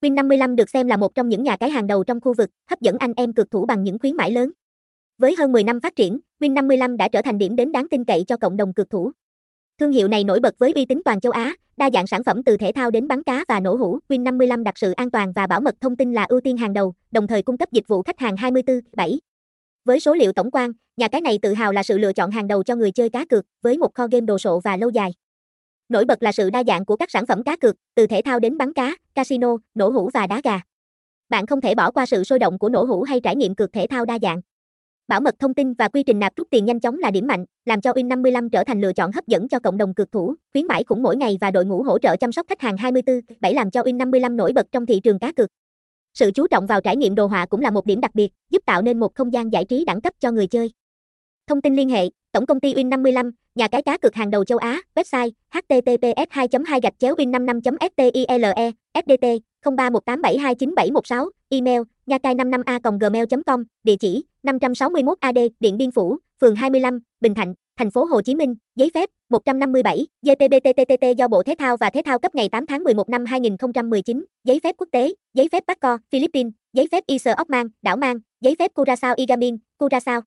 Win55 được xem là một trong những nhà cái hàng đầu trong khu vực, hấp dẫn anh em cược thủ bằng những khuyến mãi lớn. Với hơn 10 năm phát triển, Win55 đã trở thành điểm đến đáng tin cậy cho cộng đồng cược thủ. Thương hiệu này nổi bật với uy tín toàn châu Á, đa dạng sản phẩm từ thể thao đến bắn cá và nổ hũ. Win55 đặt sự an toàn và bảo mật thông tin là ưu tiên hàng đầu, đồng thời cung cấp dịch vụ khách hàng 24/7. Với số liệu tổng quan, nhà cái này tự hào là sự lựa chọn hàng đầu cho người chơi cá cược, với một kho game đồ sộ và lâu dài. Nổi bật là sự đa dạng của các sản phẩm cá cược, từ thể thao đến bắn cá, casino, nổ hũ và đá gà. Bạn không thể bỏ qua sự sôi động của nổ hũ hay trải nghiệm cược thể thao đa dạng. Bảo mật thông tin và quy trình nạp rút tiền nhanh chóng là điểm mạnh, làm cho Win55 trở thành lựa chọn hấp dẫn cho cộng đồng cược thủ, khuyến mãi khủng mỗi ngày và đội ngũ hỗ trợ chăm sóc khách hàng 24/7 làm cho Win55 nổi bật trong thị trường cá cược. Sự chú trọng vào trải nghiệm đồ họa cũng là một điểm đặc biệt, giúp tạo nên một không gian giải trí đẳng cấp cho người chơi. Thông tin liên hệ, Tổng công ty Win55, nhà cái cá cược hàng đầu châu Á, website https 2 2 gạch chéo win 55 stile fdt 0318729716, email nhacai 55 a gmail com địa chỉ 561 AD, Điện Biên Phủ, phường 25, Bình Thạnh, thành phố Hồ Chí Minh, giấy phép 157, GPBTTTT do Bộ Thể thao và Thể thao cấp ngày 8 tháng 11 năm 2019, giấy phép quốc tế, giấy phép Bắc Co, Philippines, giấy phép Isle of đảo Mang, giấy phép Curaçao Igamin, Curaçao.